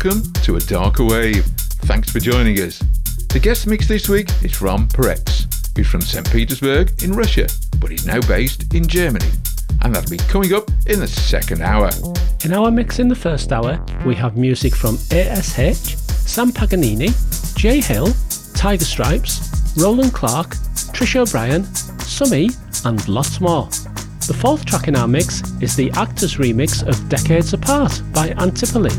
Welcome to A Darker Wave. Thanks for joining us. The guest mix this week is from Perets, who's from St. Petersburg in Russia, but he's now based in Germany. And that'll be coming up in the second hour. In our mix in the first hour, we have music from ASH, Sam Paganini, Jay Hill, Tiger Stripes, Roland Clark, Trish O'Brien, Some-E, and lots more. The fourth track in our mix is the Actors remix of Decades Apart by Antipole.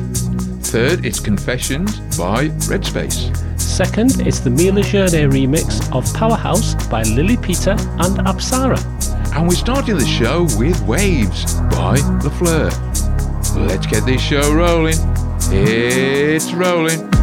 Third, it's Confessions by Redspace. Second is the Mila Journee remix of Powerhouse by Lily Pita and Apsara. And we're starting the show with Waves by La Fleur. Let's get this show rolling. It's rolling.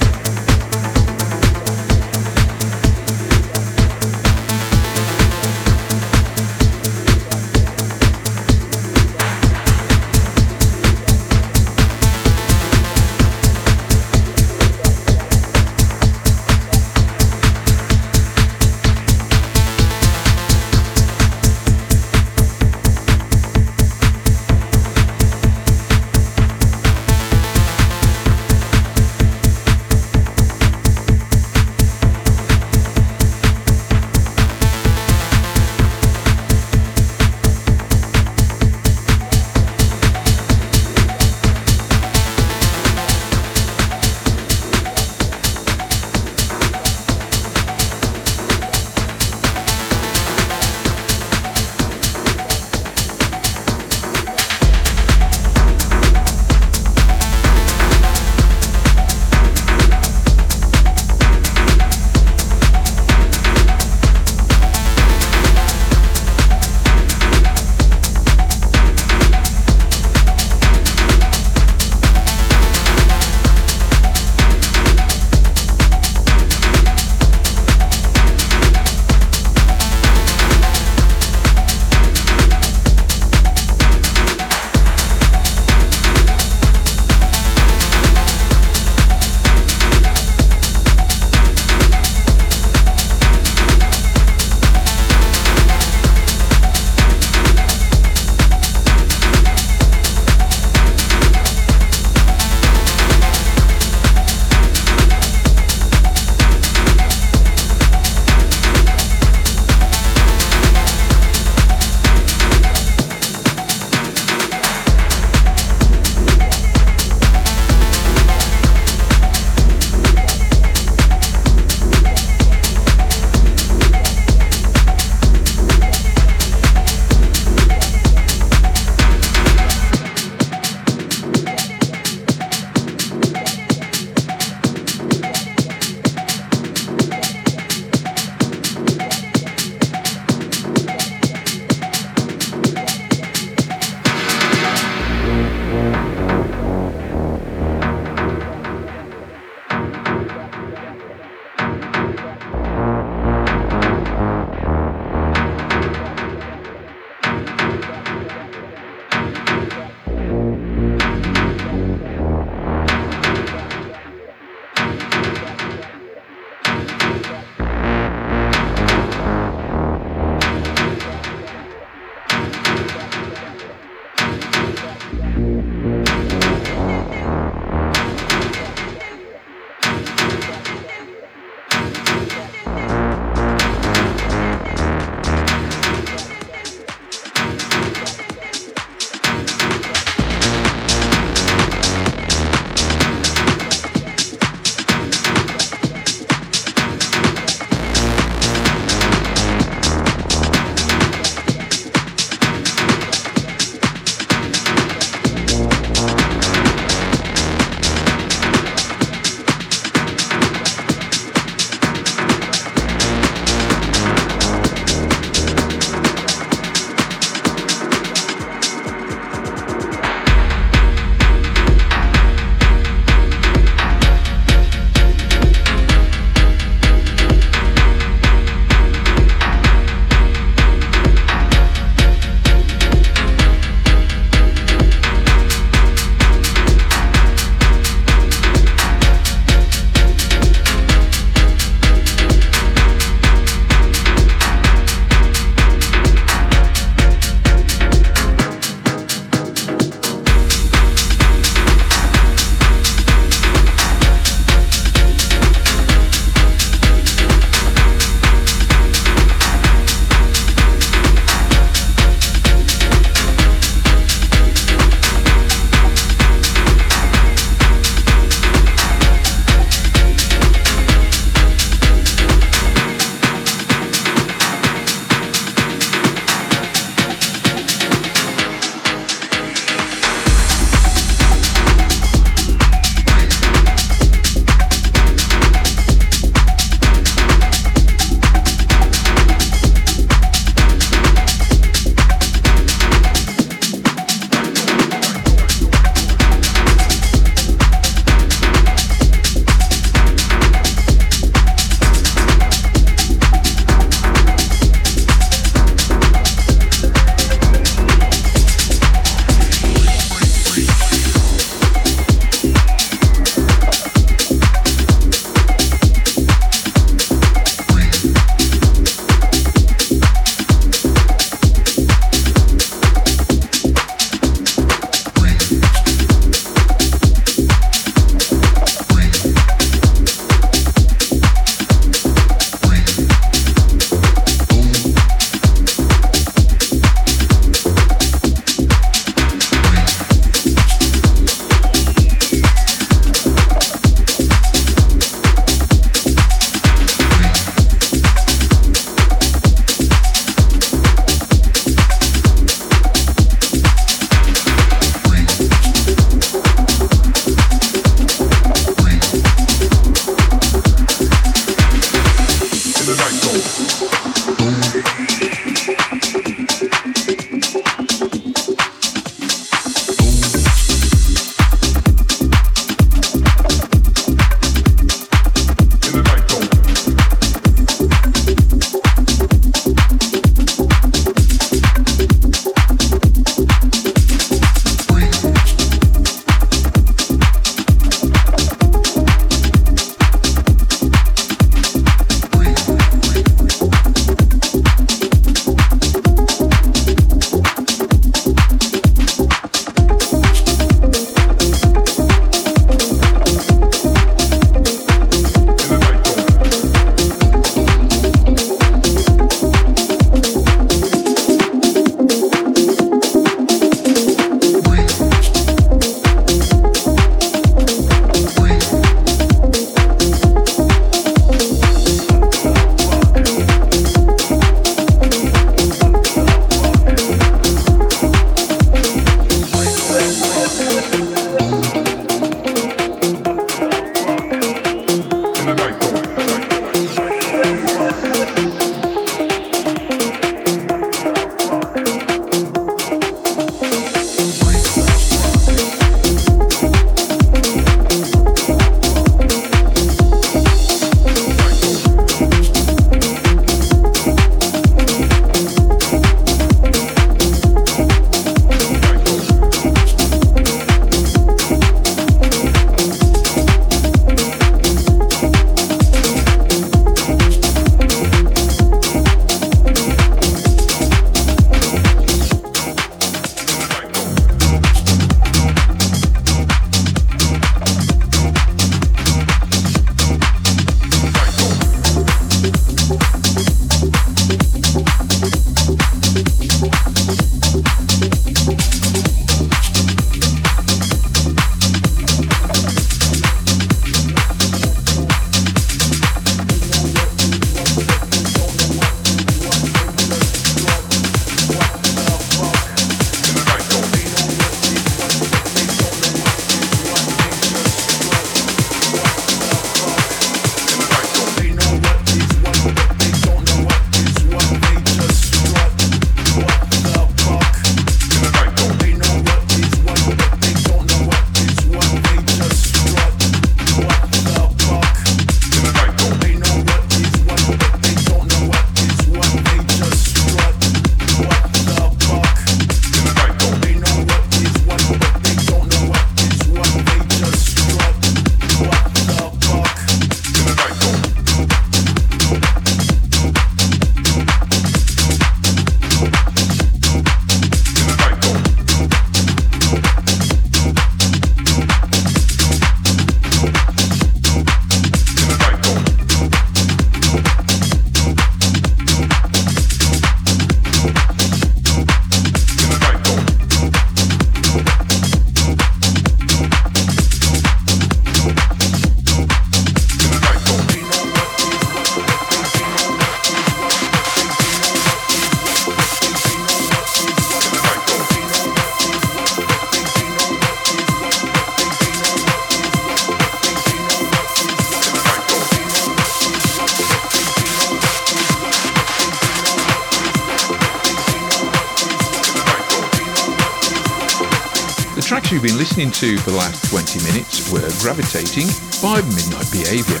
Listening to for the last 20 minutes were Gravitating by Midnight Behaviour,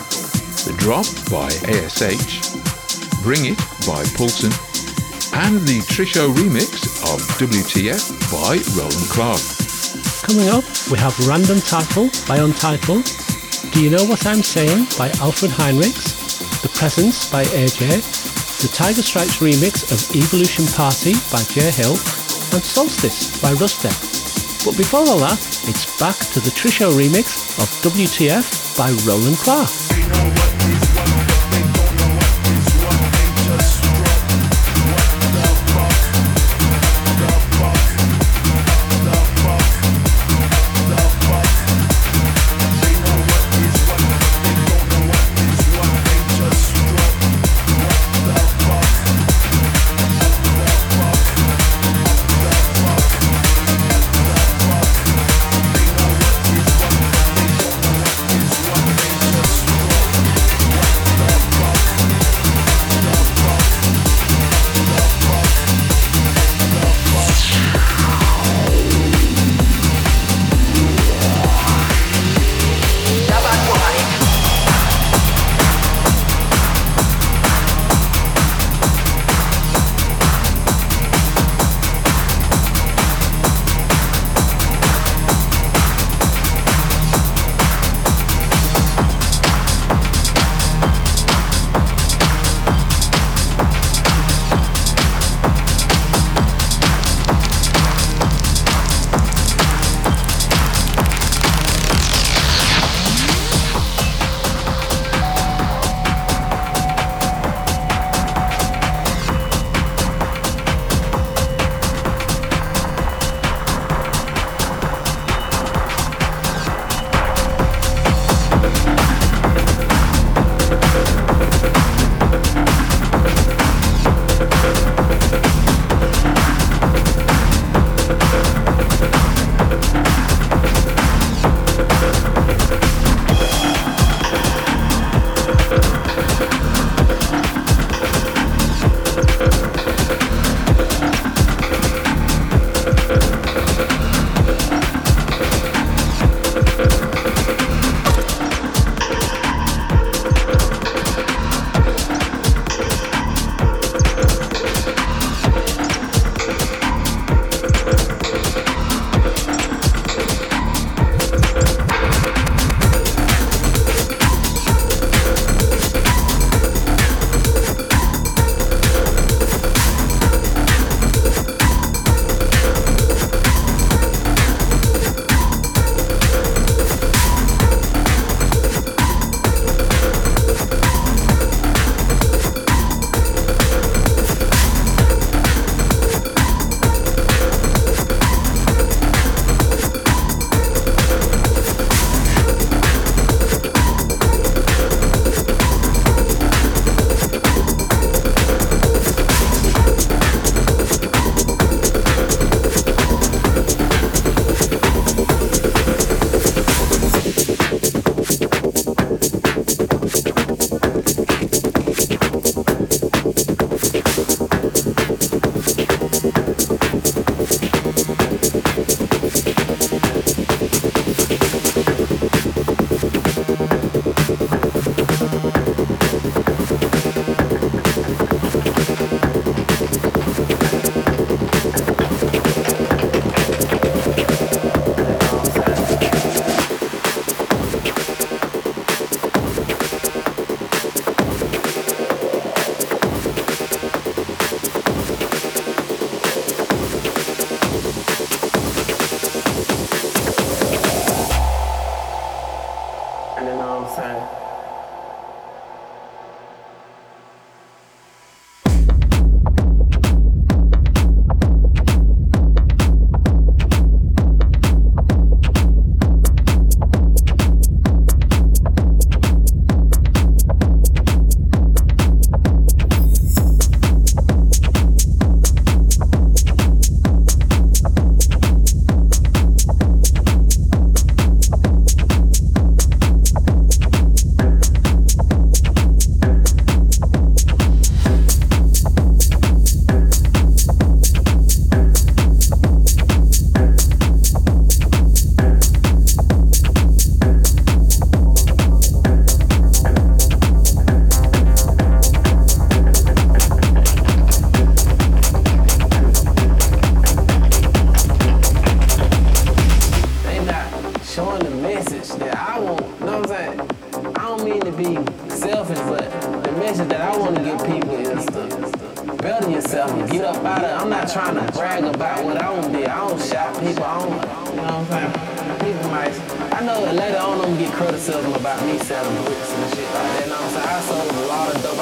The Drop by ASH, Bring It by Puls'em, and the Trish O remix of WTF by Roland Clark. Coming up, we have Random Title by Untitled, Do You Know What I'm Saying by Alfred Heinrichs, The Presence by AJ, the Tiger Stripes remix of Evolution Party by Jay Hill, and Solstice by Rusted. But before all that, it's back to the Trish O remix of WTF by Roland Clark.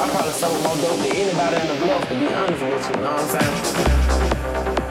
I probably sold more dope than anybody in the block, to be honest with you, you know what I'm saying?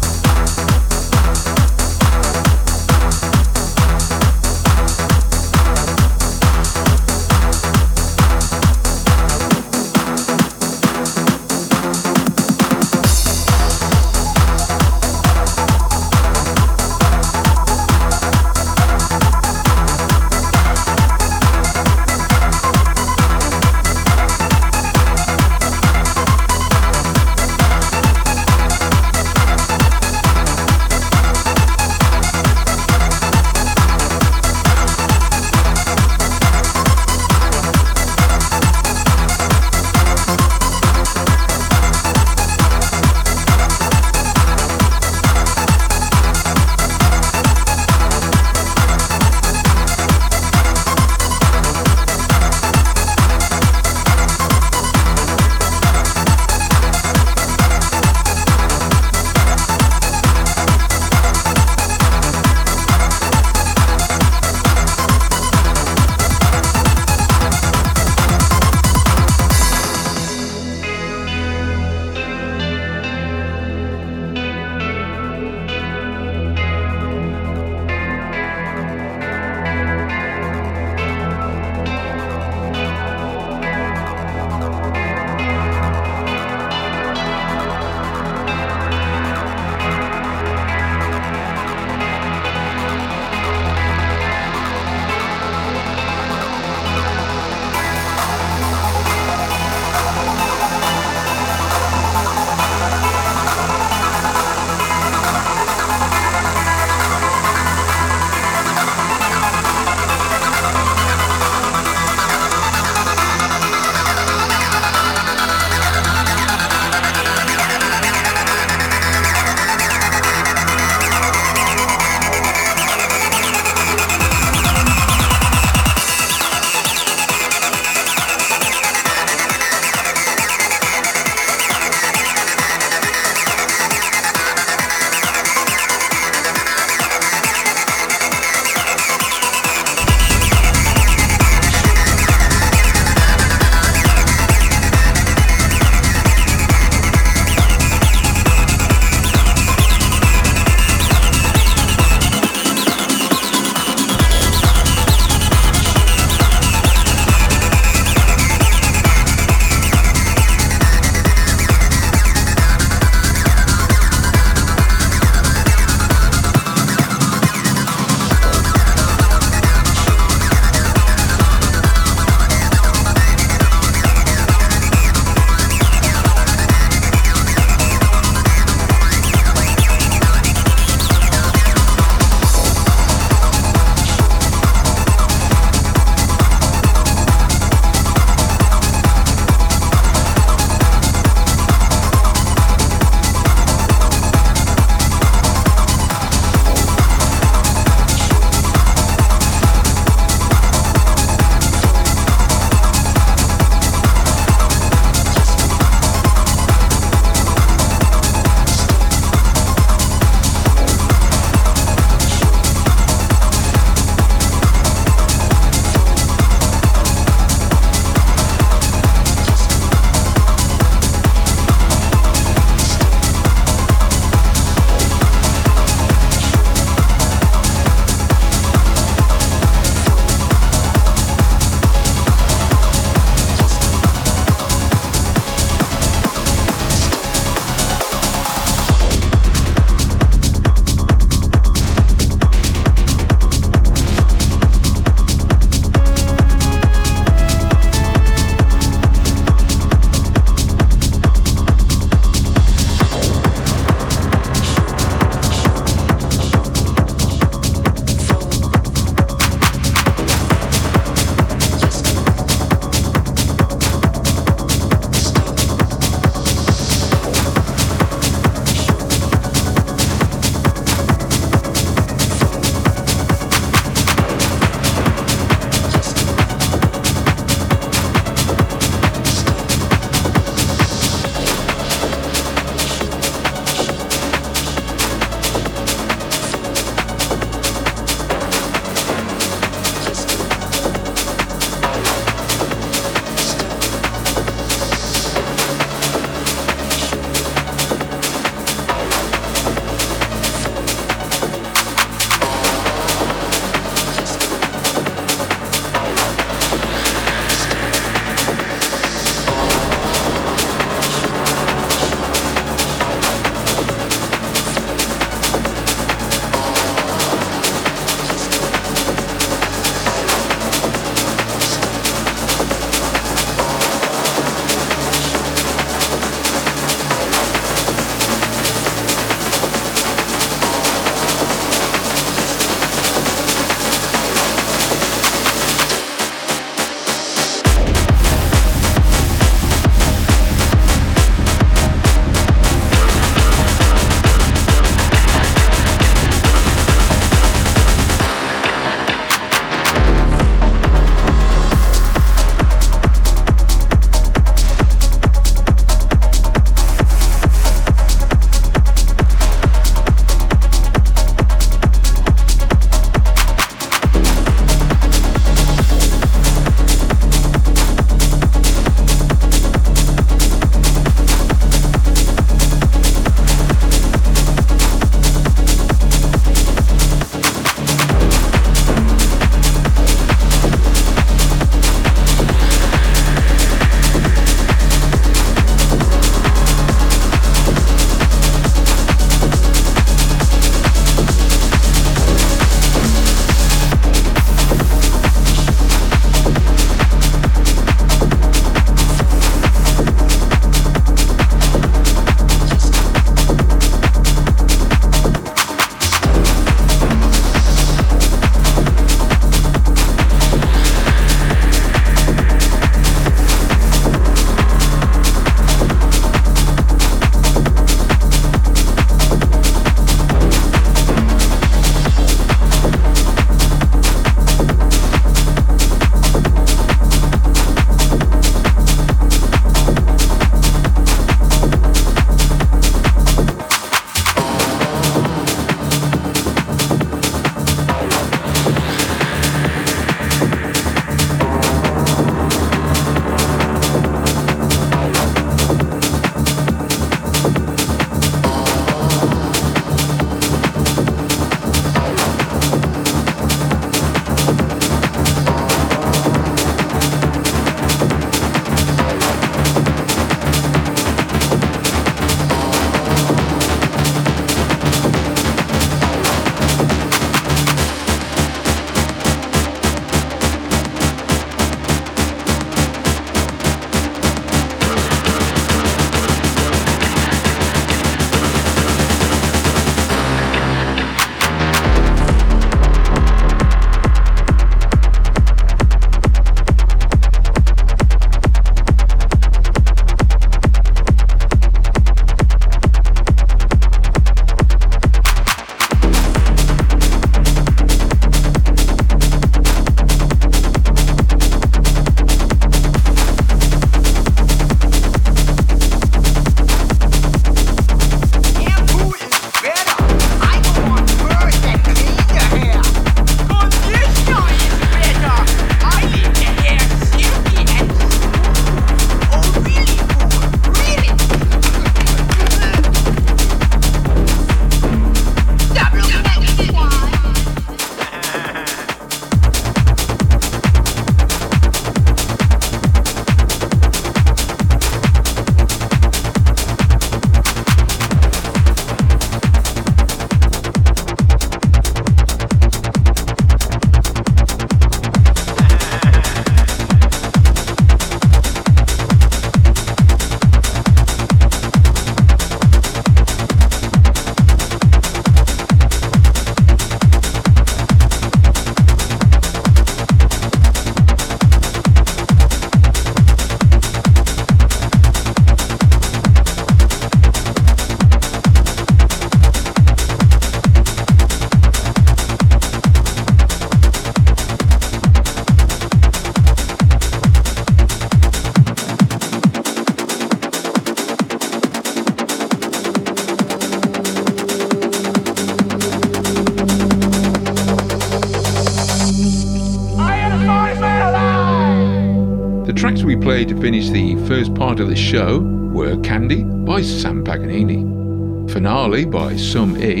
Part of the show were Candy by Sam Paganini, Finale by Sum E,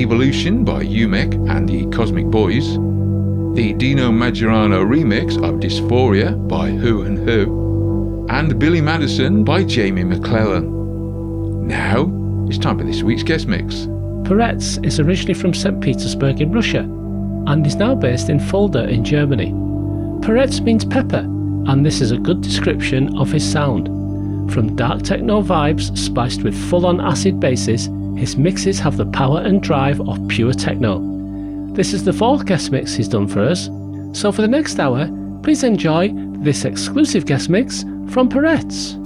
Evolution by Umek and the Cosmic Boys, the Dino Maggiorano remix of Dysphoria by Who and Who, and Billy Madison by Jamie McClellan. Now, it's time for this week's guest mix. Perets is originally from St. Petersburg in Russia and is now based in Fulda in Germany. Perets means pepper, and this is a good description of his sound. From dark techno vibes spiced with full on acid basses, his mixes have the power and drive of pure techno. This is the fourth guest mix he's done for us, so for the next hour, please enjoy this exclusive guest mix from Perets.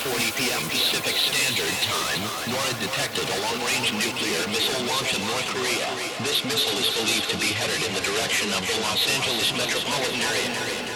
5.40 p.m. Pacific Standard Time, NORAD detected a long-range nuclear missile launch in North Korea. This missile is believed to be headed in the direction of the Los Angeles metropolitan area.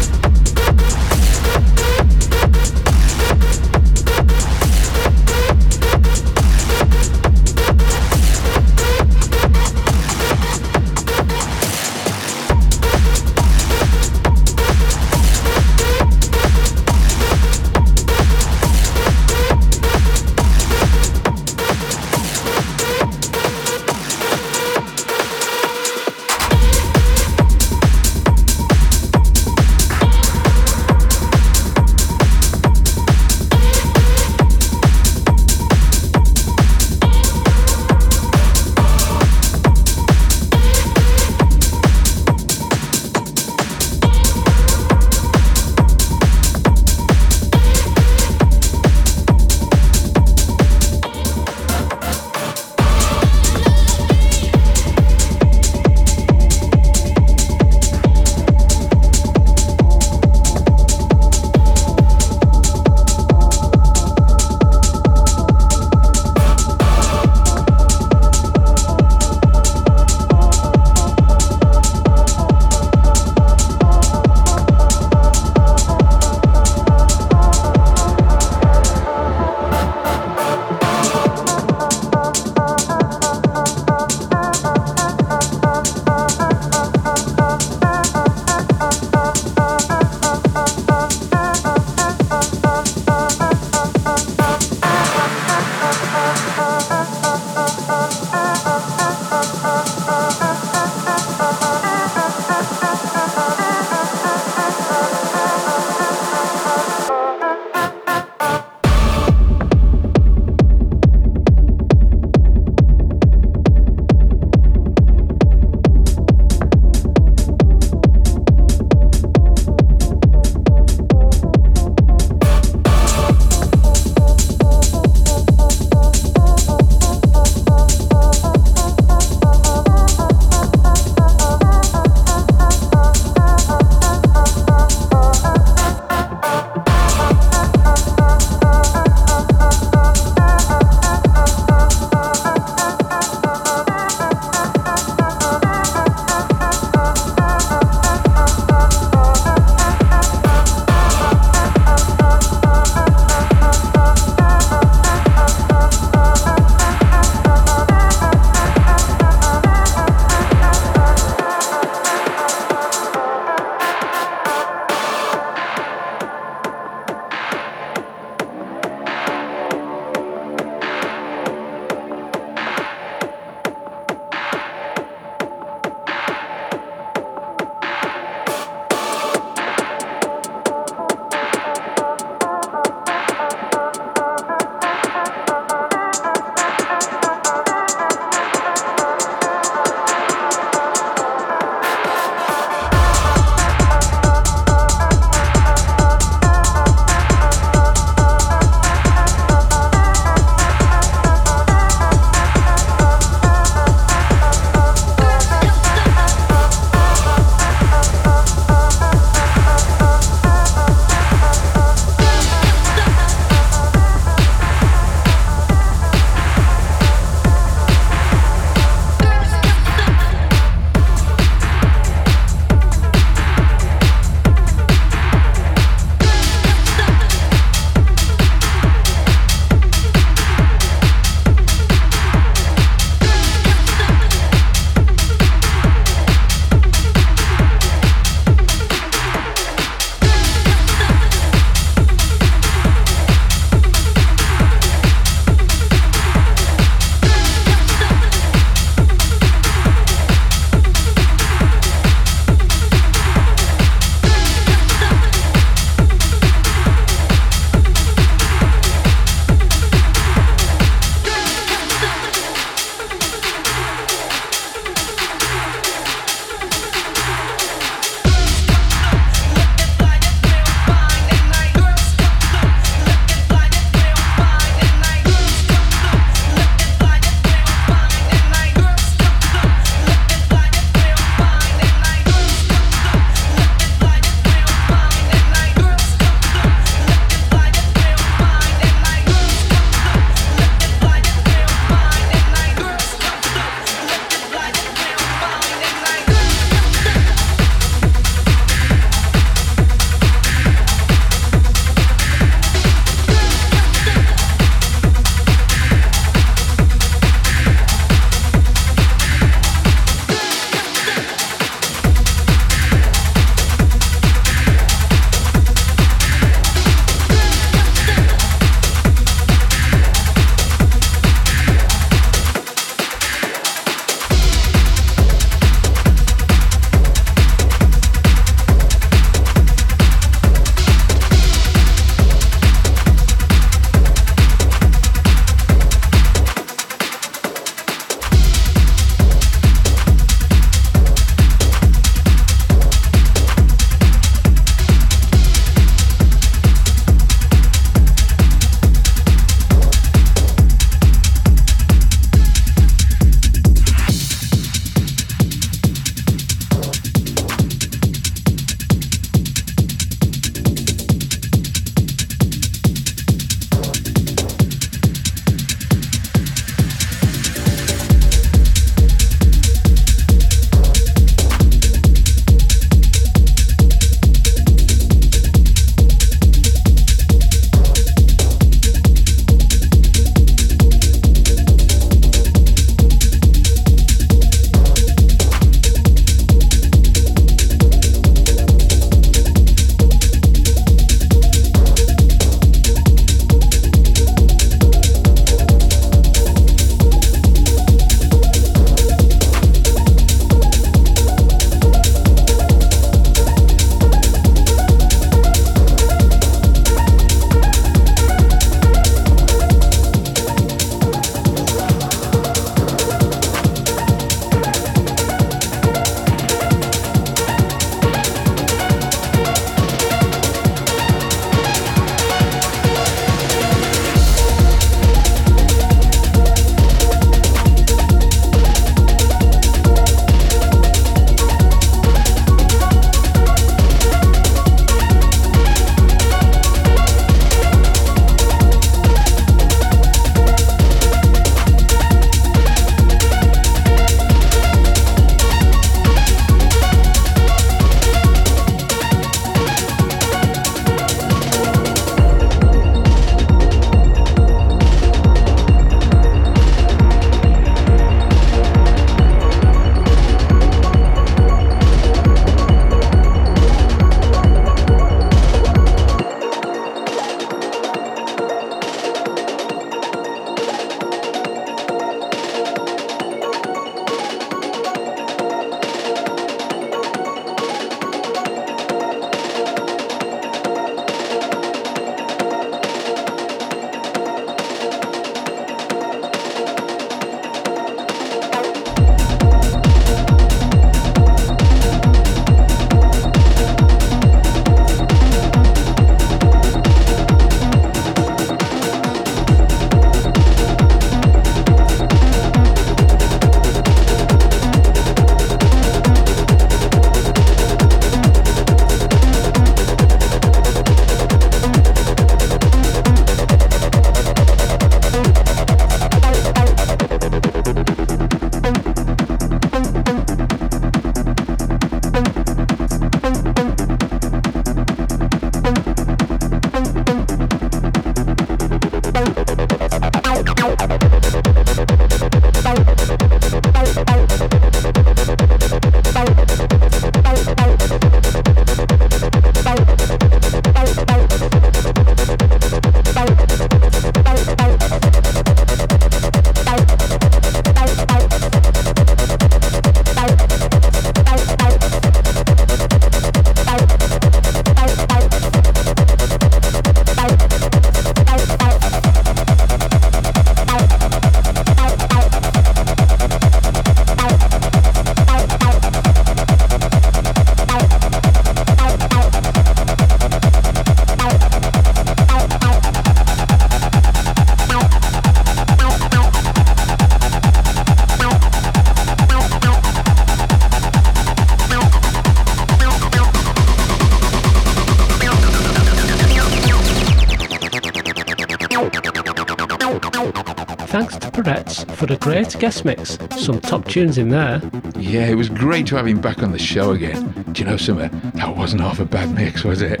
For guest mix. Some top tunes in there. Yeah, it was great to have him back on the show again. Do you know, Some-E, that wasn't half a bad mix, was it?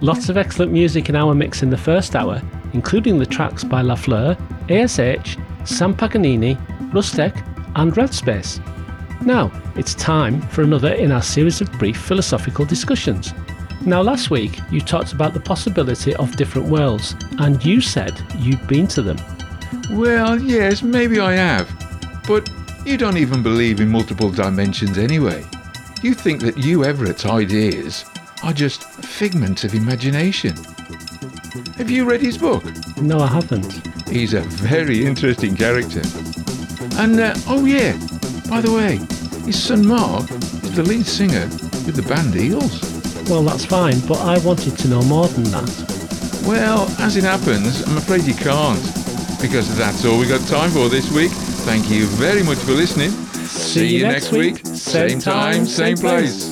Lots of excellent music in our mix in the first hour, including the tracks by La Fleur, ASH, Sam Paganini, Rustek, and Redspace. Now, it's time for another in our series of brief philosophical discussions. Now, last week you talked about the possibility of different worlds, and you said you'd been to them. Well, yes, maybe I have. But you don't even believe in multiple dimensions anyway. You think that Hugh Everett's ideas are just figments of imagination. Have you read his book? No, I haven't. He's a very interesting character. And, uh, oh yeah, by the way, his son Mark is the lead singer with the band Eels. Well, that's fine, but I wanted to know more than that. Well, as it happens, I'm afraid you can't. Because that's all we got time for this week. Thank you very much for listening. See you next week. Same time, same place. the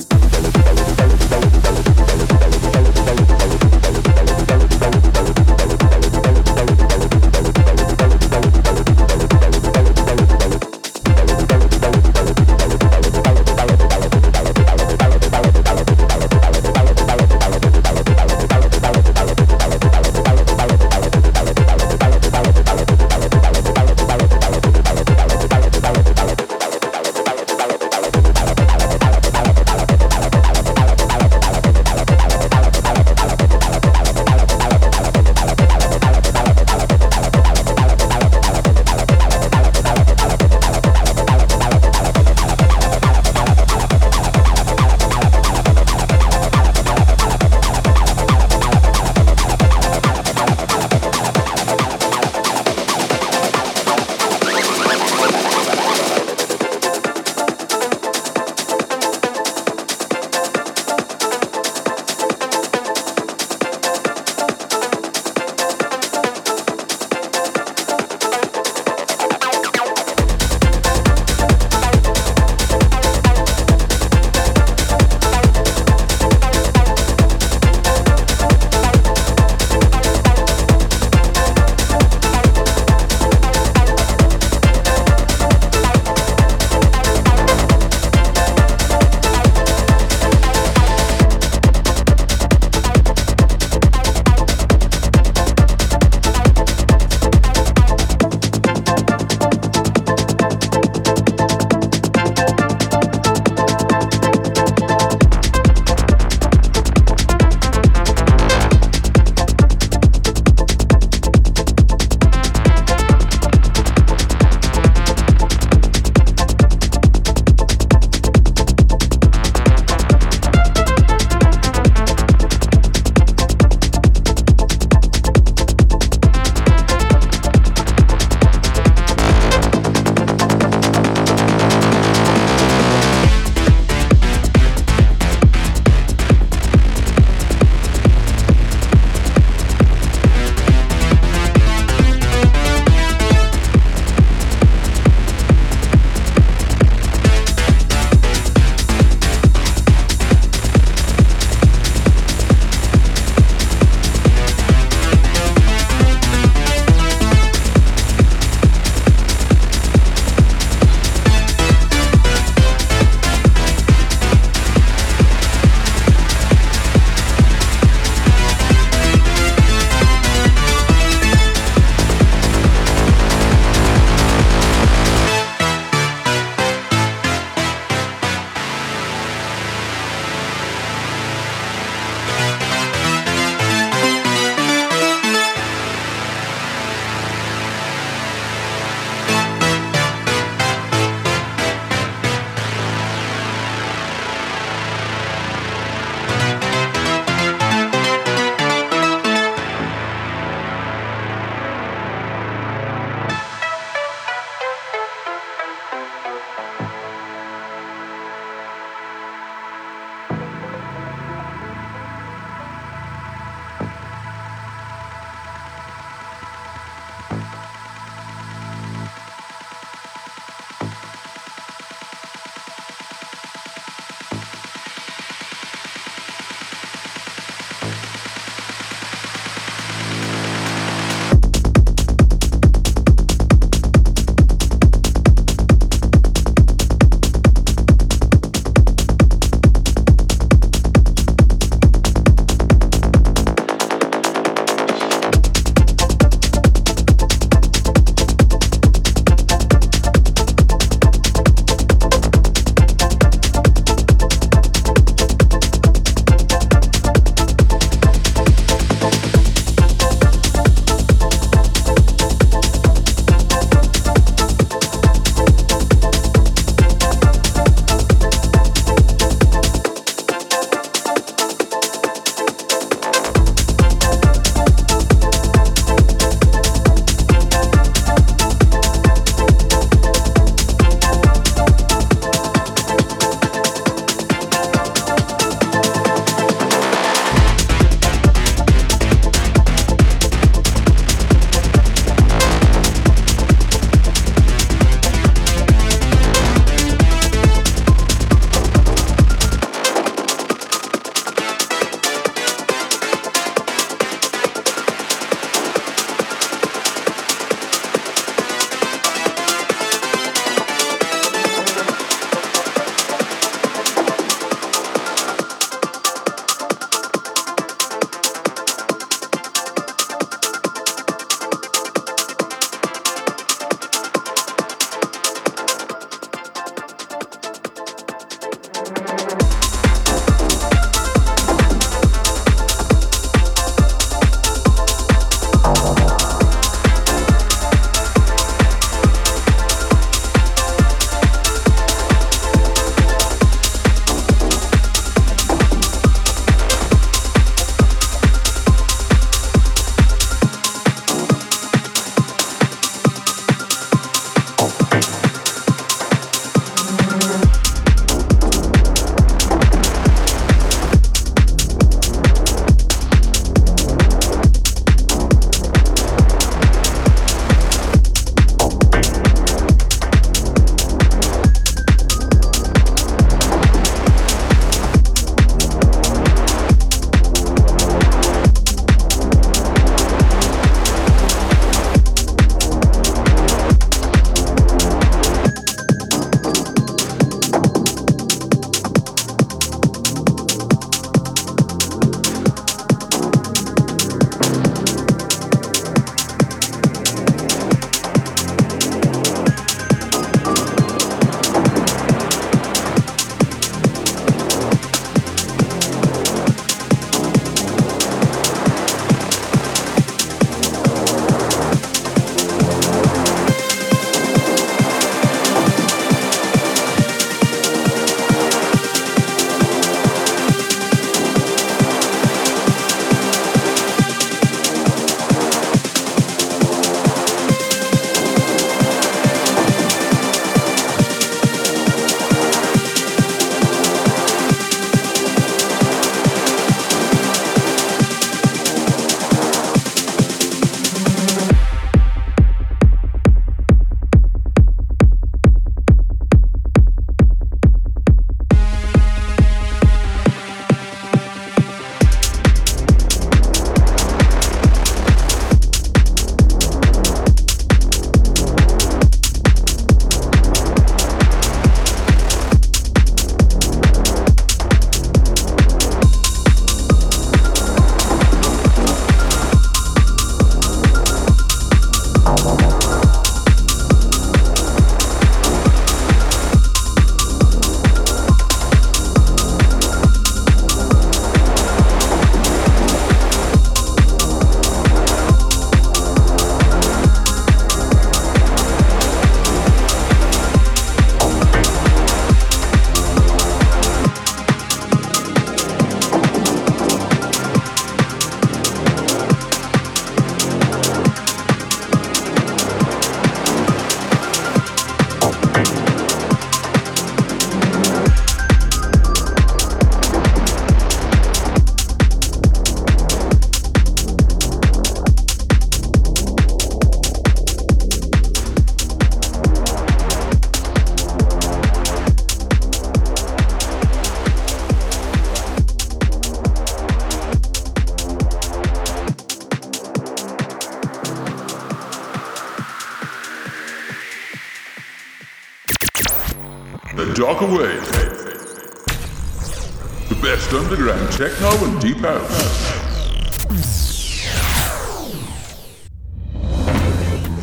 techno and deep house.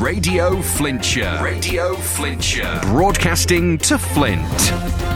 Radio Flintshire. Radio Flintshire. Broadcasting to Flint.